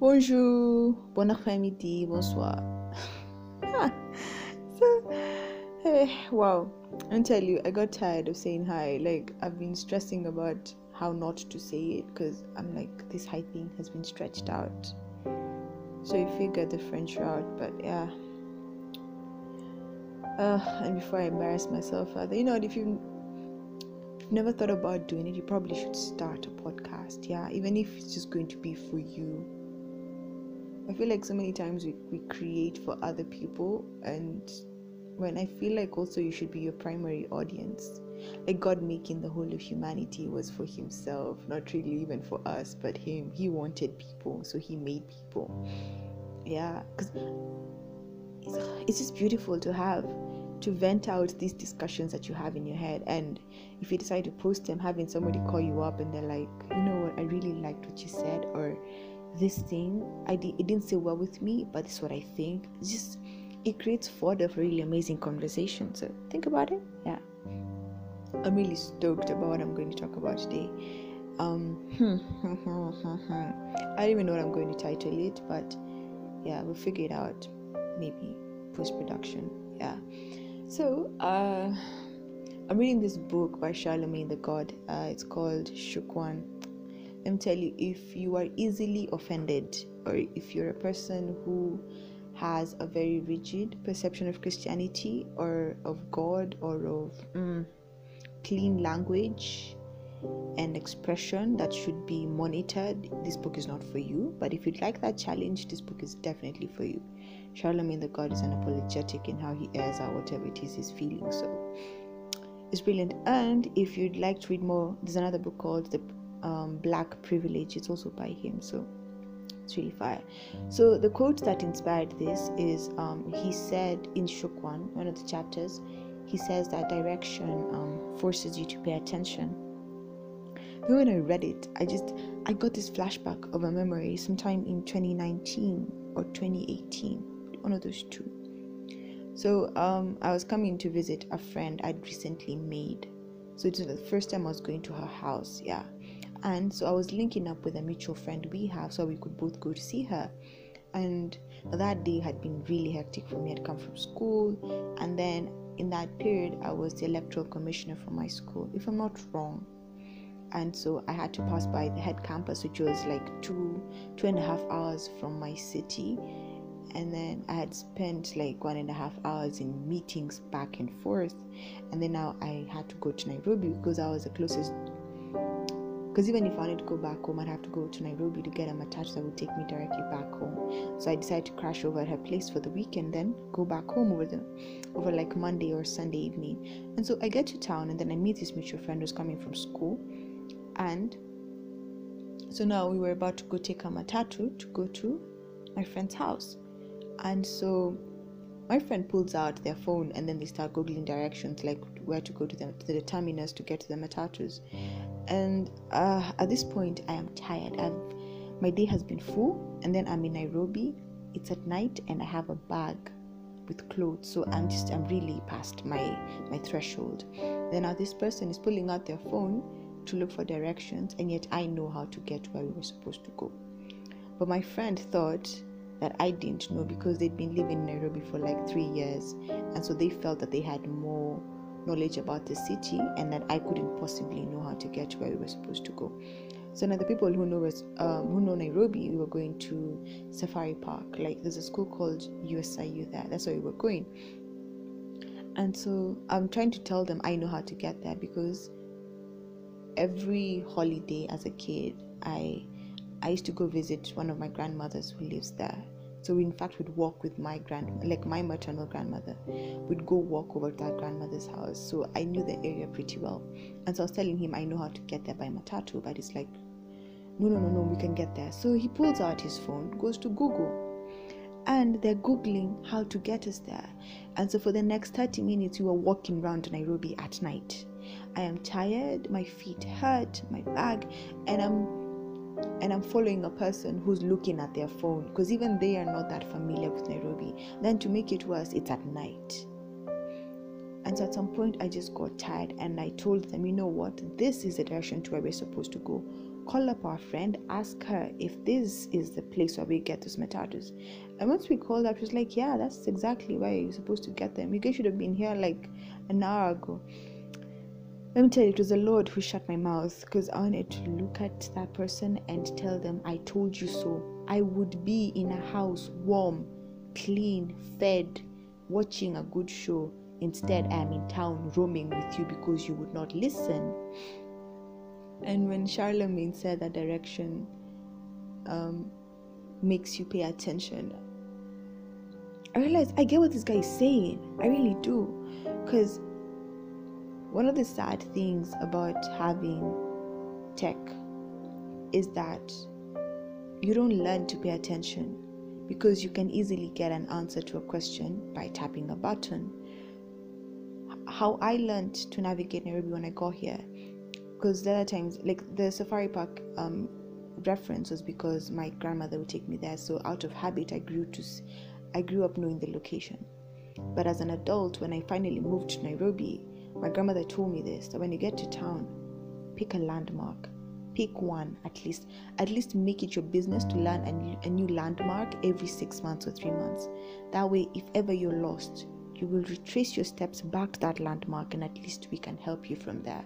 Bonjour, bon après-midi, bonsoir. so, hey, wow. I tell you, I got tired of saying hi. Like, I've been stressing about how not to say it because I'm like, this hi thing has been stretched out. So you figure the French route, but yeah. Uh, and before I embarrass myself further, you know? If you you've never thought about doing it, you probably should start a podcast. Yeah, even if it's just going to be for you. I feel like so many times we, we create for other people, and when I feel like also you should be your primary audience. Like God making the whole of humanity was for Himself, not really even for us, but Him. He wanted people, so He made people. Yeah, because it's, it's just beautiful to have to vent out these discussions that you have in your head. And if you decide to post them having somebody call you up and they're like you know what? I really liked what you said or this thing i did it didn't sit well with me but is what i think it's just it creates fodder for really amazing conversation. So think about it. Yeah. I'm really stoked about what i'm going to talk about today. Um i don't even know what i'm going to title it but yeah we'll figure it out. Maybe post production yeah so, uh, I'm reading this book by Charlamagne tha God. Uh, it's called Shook One. Let me tell you, if you are easily offended, or if you're a person who has a very rigid perception of Christianity, or of God, or of mm, clean language and expression that should be monitored, this book is not for you. But if you'd like that challenge, this book is definitely for you. Charlamagne tha God is unapologetic in how he airs out whatever it is he's feeling. So it's brilliant. And if you'd like to read more, there's another book called The um, Black Privilege. It's also by him. So it's really fire. So the quote that inspired this is um, he said in Shukwan, one of the chapters, he says that direction um, forces you to pay attention. when I read it, I just I got this flashback of a memory sometime in 2019 or 2018 one of those two. So um, I was coming to visit a friend I'd recently made. So it was the first time I was going to her house, yeah. And so I was linking up with a mutual friend we have so we could both go to see her. And that day had been really hectic for me. I'd come from school, and then in that period, I was the electoral commissioner for my school, if I'm not wrong. And so I had to pass by the head campus, which was like two, two and a half hours from my city and then I had spent like one and a half hours in meetings back and forth, and then now I had to go to Nairobi because I was the closest. Because even if I wanted to go back home, I'd have to go to Nairobi to get a matatu that would take me directly back home. So I decided to crash over at her place for the weekend, then go back home over the over like Monday or Sunday evening. And so I get to town, and then I meet this mutual friend who's coming from school, and so now we were about to go take a matatu to go to my friend's house. And so my friend pulls out their phone and then they start googling directions like where to go to the, to the terminus to get to the matatus. And uh, at this point, I am tired. I've, my day has been full, and then I'm in Nairobi. It's at night, and I have a bag with clothes, so I'm just I'm really past my my threshold. Then now this person is pulling out their phone to look for directions, and yet I know how to get where we were supposed to go. But my friend thought that I didn't know because they'd been living in Nairobi for like three years, and so they felt that they had more knowledge about the city and that I couldn't possibly know how to get where we were supposed to go. So now the people who know us, um, who know Nairobi, we were going to Safari Park. Like there's a school called USIU there. That's where we were going. And so I'm trying to tell them I know how to get there because every holiday as a kid, I I used to go visit one of my grandmothers who lives there. So we in fact would walk with my grand like my maternal grandmother. We'd go walk over to that grandmother's house. So I knew the area pretty well. And so I was telling him I know how to get there by matatu, but it's like no no no no we can get there. So he pulls out his phone, goes to Google. And they're googling how to get us there. And so for the next 30 minutes we were walking around Nairobi at night. I am tired, my feet hurt, my bag, and I'm and I'm following a person who's looking at their phone because even they are not that familiar with Nairobi. Then to make it worse, it's at night. And so at some point, I just got tired and I told them, you know what, this is the direction to where we're supposed to go. Call up our friend, ask her if this is the place where we get those matatus. And once we called up, she was like, yeah, that's exactly where you're supposed to get them. You guys should have been here like an hour ago. Let me tell you, it was the Lord who shut my mouth because I wanted to look at that person and tell them, I told you so. I would be in a house warm, clean, fed, watching a good show. Instead, I am in town roaming with you because you would not listen. And when Charlamagne said that direction um, makes you pay attention, I realized I get what this guy is saying. I really do. Because one of the sad things about having tech is that you don't learn to pay attention because you can easily get an answer to a question by tapping a button. How I learned to navigate Nairobi when I got here, because the other times, like the safari park um, reference was because my grandmother would take me there. So out of habit, I grew to, I grew up knowing the location. But as an adult, when I finally moved to Nairobi, my grandmother told me this that when you get to town, pick a landmark. Pick one at least. At least make it your business to learn a new, a new landmark every six months or three months. That way, if ever you're lost, you will retrace your steps back to that landmark and at least we can help you from there.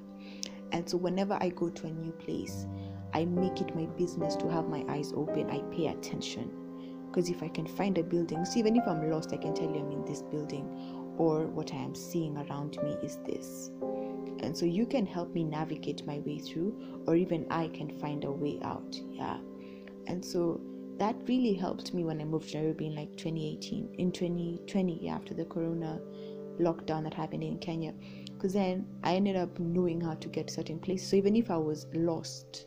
And so, whenever I go to a new place, I make it my business to have my eyes open. I pay attention. Because if I can find a building, see, even if I'm lost, I can tell you I'm in this building or what I am seeing around me is this. And so you can help me navigate my way through, or even I can find a way out. Yeah. And so that really helped me when I moved to Nairobi in like 2018, in 2020, after the corona lockdown that happened in Kenya. Because then I ended up knowing how to get certain places. So even if I was lost,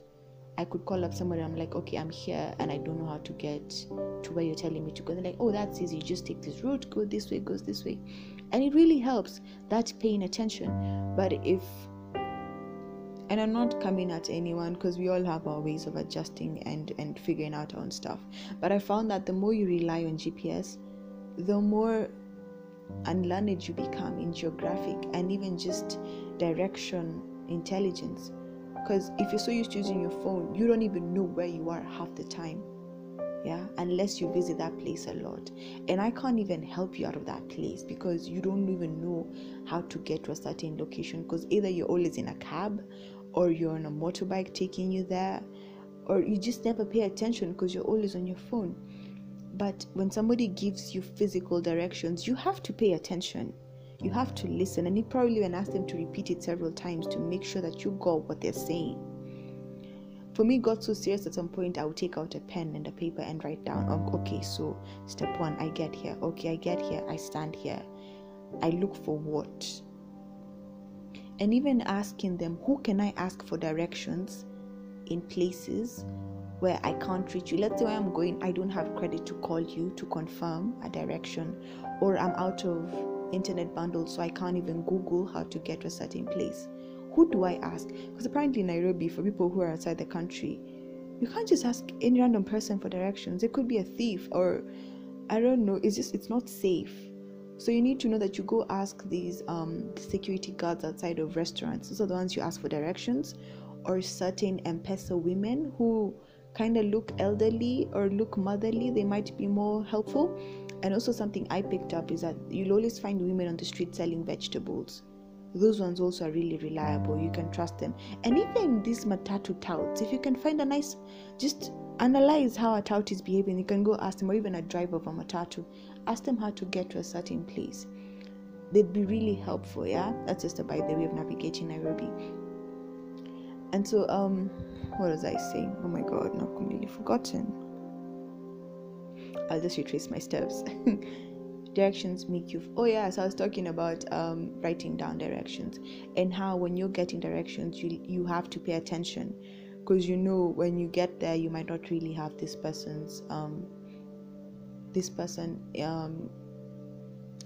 I could call up somebody. I'm like, okay, I'm here and I don't know how to get to where you're telling me to go. They're like, oh, that's easy. Just take this route, go this way, goes this way and it really helps that paying attention. But if and i'm not coming at anyone because we all have our ways of adjusting and and figuring out our own stuff. But i found that the more you rely on gps the more unlearned you become in geographic and even just direction intelligence. Because if you're so used to using your phone you don't even know where you are half the time yeah unless you visit that place a lot. And i can't even help you out of that place because you don't even know how to get to a certain location because either you're always in a cab or you're on a motorbike taking you there or you just never pay attention because you're always on your phone. But when somebody gives you physical directions you have to pay attention. You have to listen and you probably even ask them to repeat it several times to make sure that you got what they're saying for me got so serious at some point i would take out a pen and a paper and write down oh, okay so step one i get here. Okay i get here i stand here. I look for what? And even asking them who can i ask for directions in places where i can't reach you? Let's say where i'm going i don't have credit to call you to confirm a direction or i'm out of internet bundle so i can't even google how to get to a certain place who do I ask? Because apparently in Nairobi, for people who are outside the country, you can't just ask any random person for directions. It could be a thief or I don't know. It's just it's not safe. So you need to know that you go ask these um, security guards outside of restaurants. Those are the ones you ask for directions, or certain M-Pesa women who kind of look elderly or look motherly. They might be more helpful. And also something I picked up is that you'll always find women on the street selling vegetables those ones also are really reliable. You can trust them. And even these matatu touts if you can find a nice just analyze how a tout is behaving. You can go ask them or even a driver of a matatu ask them how to get to a certain place. They'd be really helpful yeah? That's just by the way of navigating nairobi. And so um what was i saying? Oh my god now completely forgotten. I'll just retrace my steps directions make you oh yeah so i was talking about um, writing down directions and how when you're getting directions you you have to pay attention because you know when you get there you might not really have this person's um, this person um,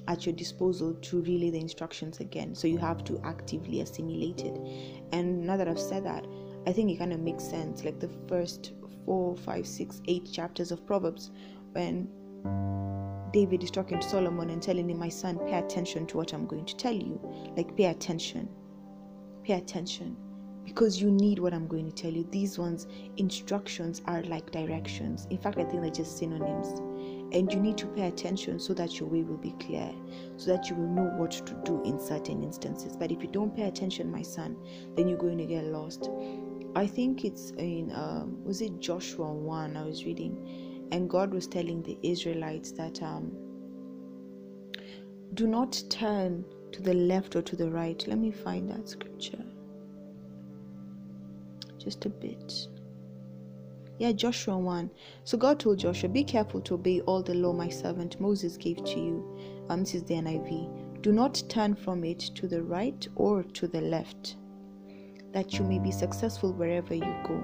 at your disposal to relay the instructions again. So you have to actively assimilate it. And now that i've said that i think it kind of makes sense. Like the first four five six eight chapters of proverbs when David is talking to Solomon and telling him, My son, pay attention to what I'm going to tell you. Like, pay attention. Pay attention. Because you need what I'm going to tell you. These ones, instructions are like directions. In fact, I think they're just synonyms. And you need to pay attention so that your way will be clear, so that you will know what to do in certain instances. But if you don't pay attention, my son, then you're going to get lost. I think it's in, um, was it Joshua 1 I was reading, and God was telling the Israelites that um, do not turn to the left or to the right. Let me find that scripture. Just a bit. Yeah, Joshua 1. So God told Joshua, Be careful to obey all the law my servant Moses gave to you. Um, this is the NIV. Do not turn from it to the right or to the left, that you may be successful wherever you go.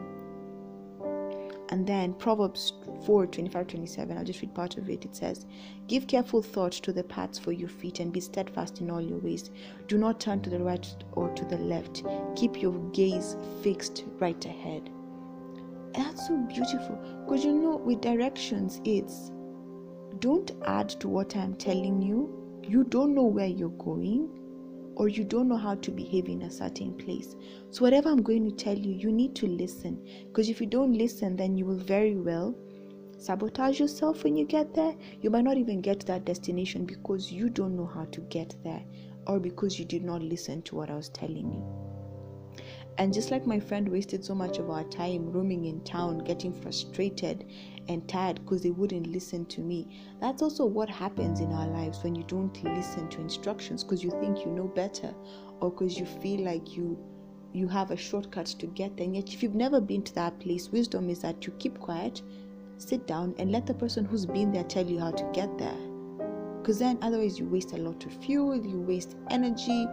And then Proverbs 4 25 27, I'll just read part of it. It says, Give careful thought to the paths for your feet and be steadfast in all your ways. Do not turn to the right or to the left. Keep your gaze fixed right ahead. And that's so beautiful because you know, with directions, it's don't add to what I'm telling you. You don't know where you're going, or you don't know how to behave in a certain place. So, whatever I'm going to tell you, you need to listen because if you don't listen, then you will very well sabotage yourself when you get there. You might not even get to that destination because you don't know how to get there or because you did not listen to what I was telling you. And just like my friend wasted so much of our time roaming in town, getting frustrated and tired because they wouldn't listen to me, that's also what happens in our lives when you don't listen to instructions because you think you know better or because you feel like you you have a shortcut to get there. And yet if you've never been to that place, wisdom is that you keep quiet, sit down and let the person who's been there tell you how to get there. Because then otherwise you waste a lot of fuel, you waste energy,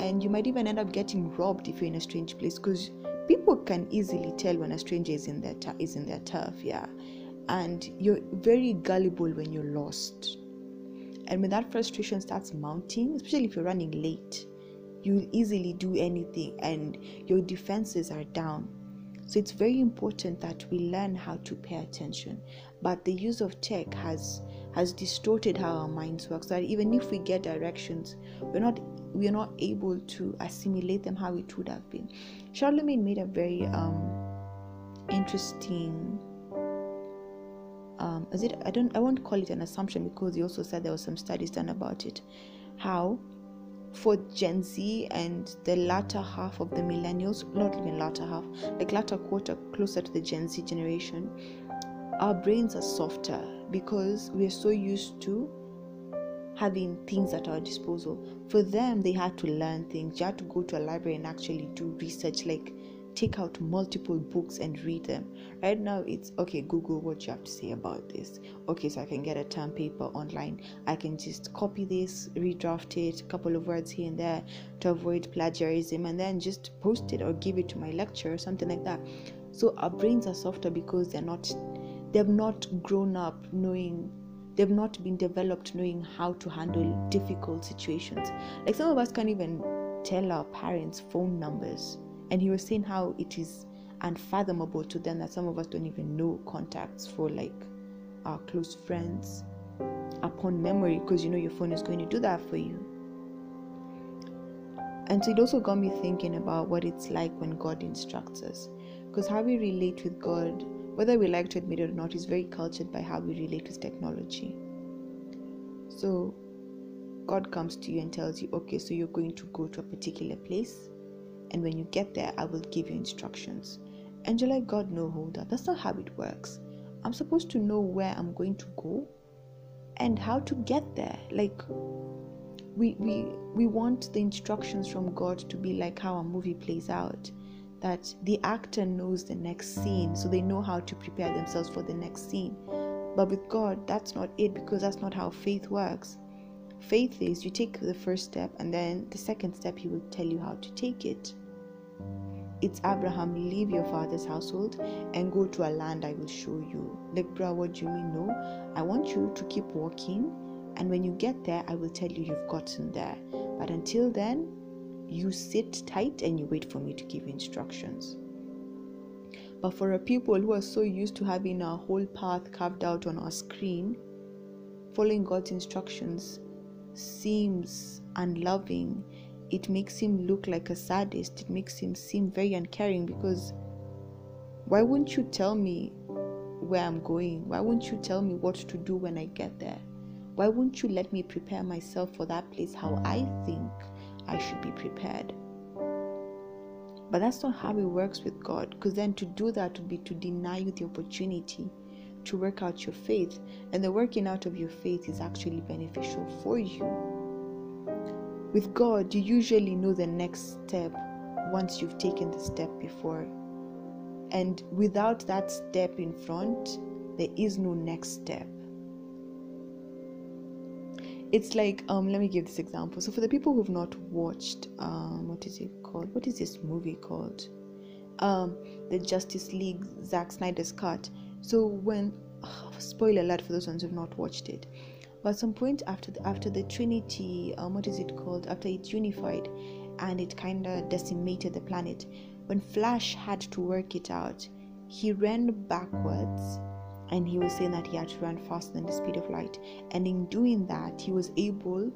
and you might even end up getting robbed if you're in a strange place because people can easily tell when a stranger is in their t- is in their turf yeah and you're very gullible when you're lost and when that frustration starts mounting especially if you're running late you'll easily do anything and your defenses are down so it's very important that we learn how to pay attention but the use of tech has has distorted how our minds work so that even if we get directions we're not we are not able to assimilate them how it would have been. Charlamagne made a very um, interesting. Um, is it? I don't. I won't call it an assumption because he also said there was some studies done about it. How, for Gen Z and the latter half of the millennials, not even latter half, like latter quarter, closer to the Gen Z generation, our brains are softer because we are so used to having things at our disposal. For them, they had to learn things. You had to go to a library and actually do research, like take out multiple books and read them. Right now, it's okay, Google what you have to say about this. Okay, so I can get a term paper online. I can just copy this, redraft it, a couple of words here and there to avoid plagiarism, and then just post it or give it to my lecturer, or something like that. So our brains are softer because they're not, they've not grown up knowing they've not been developed knowing how to handle difficult situations. Like some of us can't even tell our parents' phone numbers. And he was saying how it is unfathomable to them that some of us don't even know contacts for like our close friends upon memory because you know your phone is going to do that for you. And so it also got me thinking about what it's like when God instructs us. Because how we relate with God whether we like to admit it or not, is very cultured by how we relate with technology. So, God comes to you and tells you, okay, so you're going to go to a particular place, and when you get there, I will give you instructions. Like, God, no, hold up. That's not how it works. I'm supposed to know where I'm going to go and how to get there. Like, we, we, we want the instructions from God to be like how a movie plays out that the actor knows the next scene, so they know how to prepare themselves for the next scene. But with God, that's not it because that's not how faith works. Faith is you take the first step, and then the second step, He will tell you how to take it. It's Abraham, leave your father's household and go to a land I will show you. Like, bro, what do you mean? No, I want you to keep walking, and when you get there, I will tell you you've gotten there. But until then, you sit tight and you wait for me to give instructions. But for a people who are so used to having our whole path carved out on our screen, following God's instructions seems unloving, it makes him look like a sadist. It makes him seem very uncaring because why wouldn't you tell me where I'm going? Why wouldn't you tell me what to do when I get there? Why wouldn't you let me prepare myself for that place how I think I should be prepared? But that's not how it works with God, because then to do that would be to deny you the opportunity to work out your faith, and the working out of your faith is actually beneficial for you. With God, you usually know the next step once you've taken the step before. And without that step in front, there is no next step. It's like, um, let me give this example. So, for the people who've not watched, um, what is it called? What is this movie called? Um, the Justice League Zack Snyder's cut. So, when, spoiler alert for those ones who've not watched it, but some point after the, after the Trinity, um, what is it called? After it unified, and it kind of decimated the planet. When Flash had to work it out, he ran backwards and he was saying that he had to run faster than the speed of light. And in doing that, he was able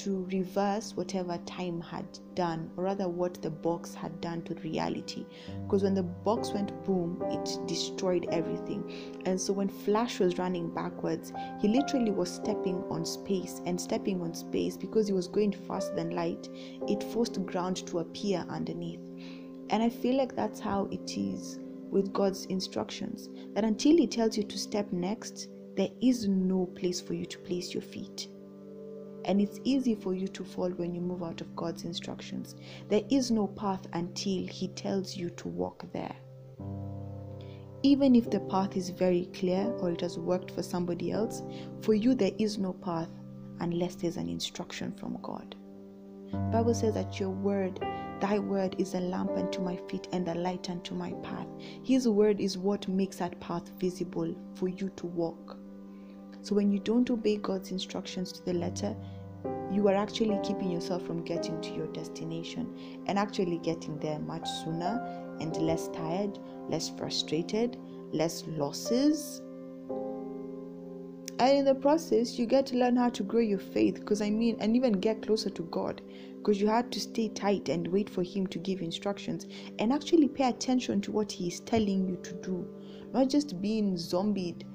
to reverse whatever time had done, or rather, what the box had done to reality. Because when the box went boom, it destroyed everything. And so, when Flash was running backwards, he literally was stepping on space, and stepping on space because he was going faster than light, it forced ground to appear underneath. And I feel like that's how it is with God's instructions that until He tells you to step next, there is no place for you to place your feet. And it's easy for you to fall when you move out of God's instructions. There is no path until He tells you to walk there. Even if the path is very clear or it has worked for somebody else, for you there is no path unless there's an instruction from God. The Bible says that your word, thy word is a lamp unto my feet and a light unto my path. His word is what makes that path visible for you to walk. So when you don't obey God's instructions to the letter, you are actually keeping yourself from getting to your destination and actually getting there much sooner and less tired, less frustrated, less losses. And in the process, you get to learn how to grow your faith because I mean, and even get closer to God because you had to stay tight and wait for Him to give instructions and actually pay attention to what He is telling you to do, not just being zombied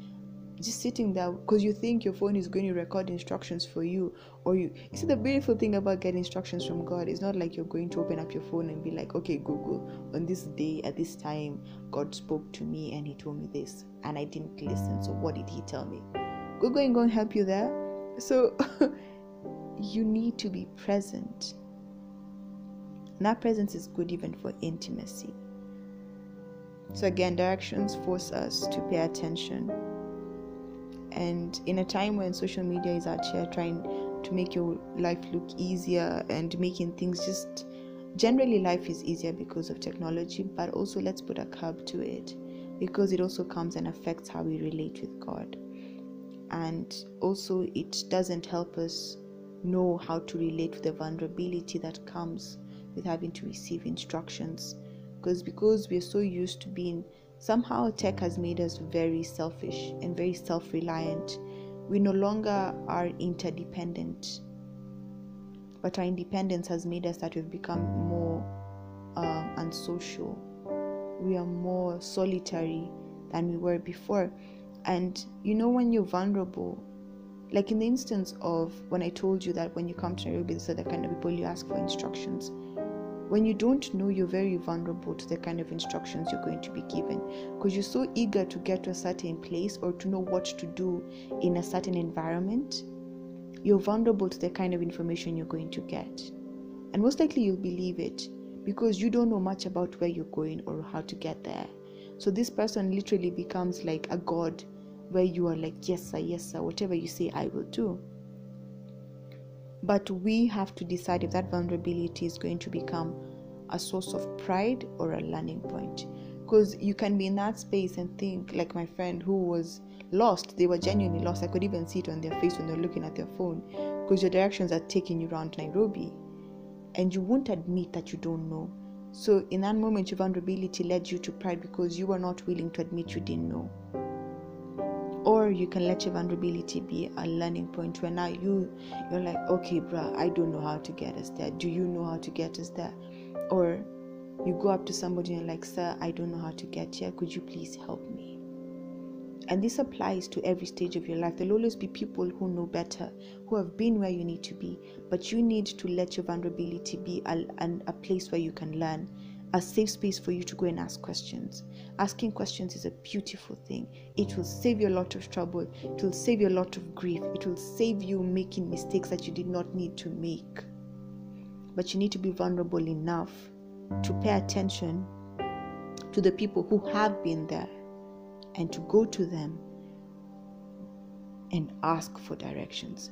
just sitting there because you think your phone is going to record instructions for you or you you see the beautiful thing about getting instructions from god? Is not like you're going to open up your phone and be like okay google on this day at this time god spoke to me and he told me this and i didn't listen so what did he tell me? Google ain't gonna help you there. So you need to be present. And that presence is good even for intimacy. So again directions force us to pay attention and in a time when social media is out here trying to make your life look easier and making things just generally life is easier because of technology but also let's put a curb to it because it also comes and affects how we relate with god. And also it doesn't help us know how to relate with the vulnerability that comes with having to receive instructions. Because because we're so used to being Somehow, tech has made us very selfish and very self reliant. We no longer are interdependent, but our independence has made us that we've become more um, unsocial. We are more solitary than we were before. And you know, when you're vulnerable, like in the instance of when I told you that when you come to Nairobi, these are the kind of people you ask for instructions when you don't know, you're very vulnerable to the kind of instructions you're going to be given because you're so eager to get to a certain place or to know what to do in a certain environment. You're vulnerable to the kind of information you're going to get. And most likely you'll believe it because you don't know much about where you're going or how to get there. So this person literally becomes like a god where you are like, yes, sir, yes, sir, whatever you say, I will do. But we have to decide if that vulnerability is going to become a source of pride or a learning point. Because you can be in that space and think, like my friend who was lost, they were genuinely lost. I could even see it on their face when they're looking at their phone because your directions are taking you around Nairobi and you won't admit that you don't know. So, in that moment, your vulnerability led you to pride because you were not willing to admit you didn't know. Or you can let your vulnerability be a learning point. Where now you you're like okay bruh i don't know how to get us there. Do you know how to get us there? Or you go up to somebody and like sir i don't know how to get here. Could you please help me? And this applies to every stage of your life. There'll always be people who know better, who have been where you need to be, but you need to let your vulnerability be a, a, a place where you can learn, a safe space for you to go and ask questions. Asking questions is a beautiful thing. It will save you a lot of trouble, it will save you a lot of grief, it will save you making mistakes that you did not need to make. But you need to be vulnerable enough to pay attention to the people who have been there and to go to them and ask for directions.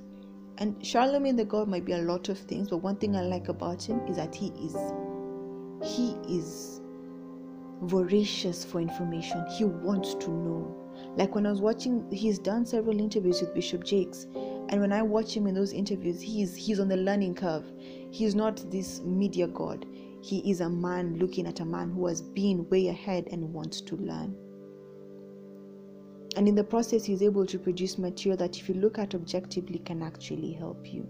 And Charlamagne tha God might be a lot of things, but one thing I like about him is that he is he is voracious for information. He wants to know. Like when I was watching, he's done several interviews with Bishop Jakes, and when I watch him in those interviews, he's he's on the learning curve. He's not this media god. He is a man looking at a man who has been way ahead and wants to learn and in the process he's able to produce material that if you look at objectively can actually help you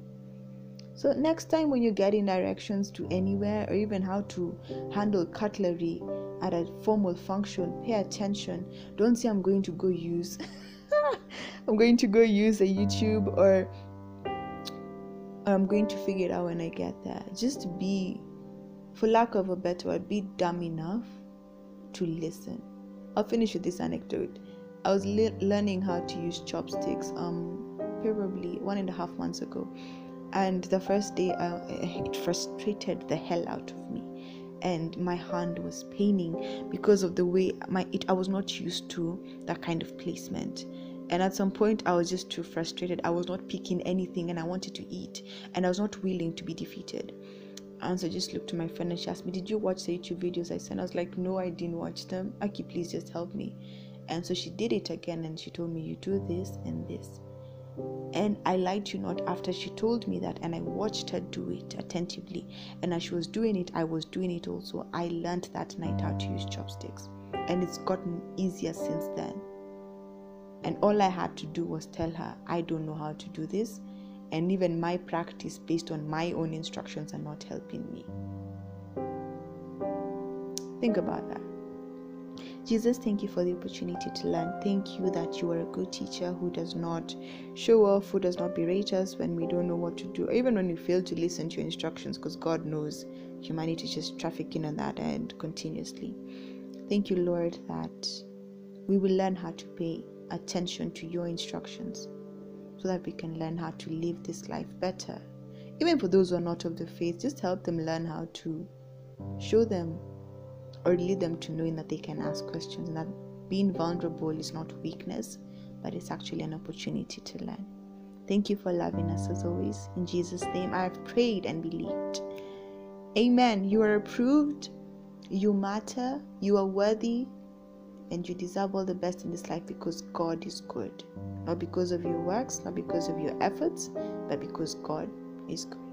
so next time when you're getting directions to anywhere or even how to handle cutlery at a formal function pay attention. Don't say i'm going to go use i'm going to go use a youtube or i'm going to figure it out when i get there. Just be for lack of a better word be dumb enough to listen. I'll finish with this anecdote. I was le- learning how to use chopsticks um probably one and a half months ago, and the first day uh, it frustrated the hell out of me, and my hand was paining because of the way my it I was not used to that kind of placement. And at some point, I was just too frustrated. I was not picking anything, and I wanted to eat, and I was not willing to be defeated. And so I just looked to my friend and she asked me, Did you watch the YouTube videos I sent? I was like, No, I didn't watch them. Aki, please just help me. And so she did it again and she told me, You do this and this. And I lied to you not after she told me that, and I watched her do it attentively. And as she was doing it, I was doing it also. I learned that night how to use chopsticks, and it's gotten easier since then. And all I had to do was tell her, I don't know how to do this, and even my practice based on my own instructions are not helping me. Think about that. Jesus, thank you for the opportunity to learn. Thank you that you are a good teacher who does not show off, who does not berate us when we don't know what to do, even when we fail to listen to your instructions, because God knows humanity is just trafficking on that end continuously. Thank you, Lord, that we will learn how to pay attention to your instructions so that we can learn how to live this life better. Even for those who are not of the faith, just help them learn how to show them or lead them to knowing that they can ask questions and that being vulnerable is not weakness, but it's actually an opportunity to learn. Thank you for loving us as always. In Jesus' name, I have prayed and believed. Amen. You are approved, you matter, you are worthy, and you deserve all the best in this life because God is good. Not because of your works, not because of your efforts, but because God is good.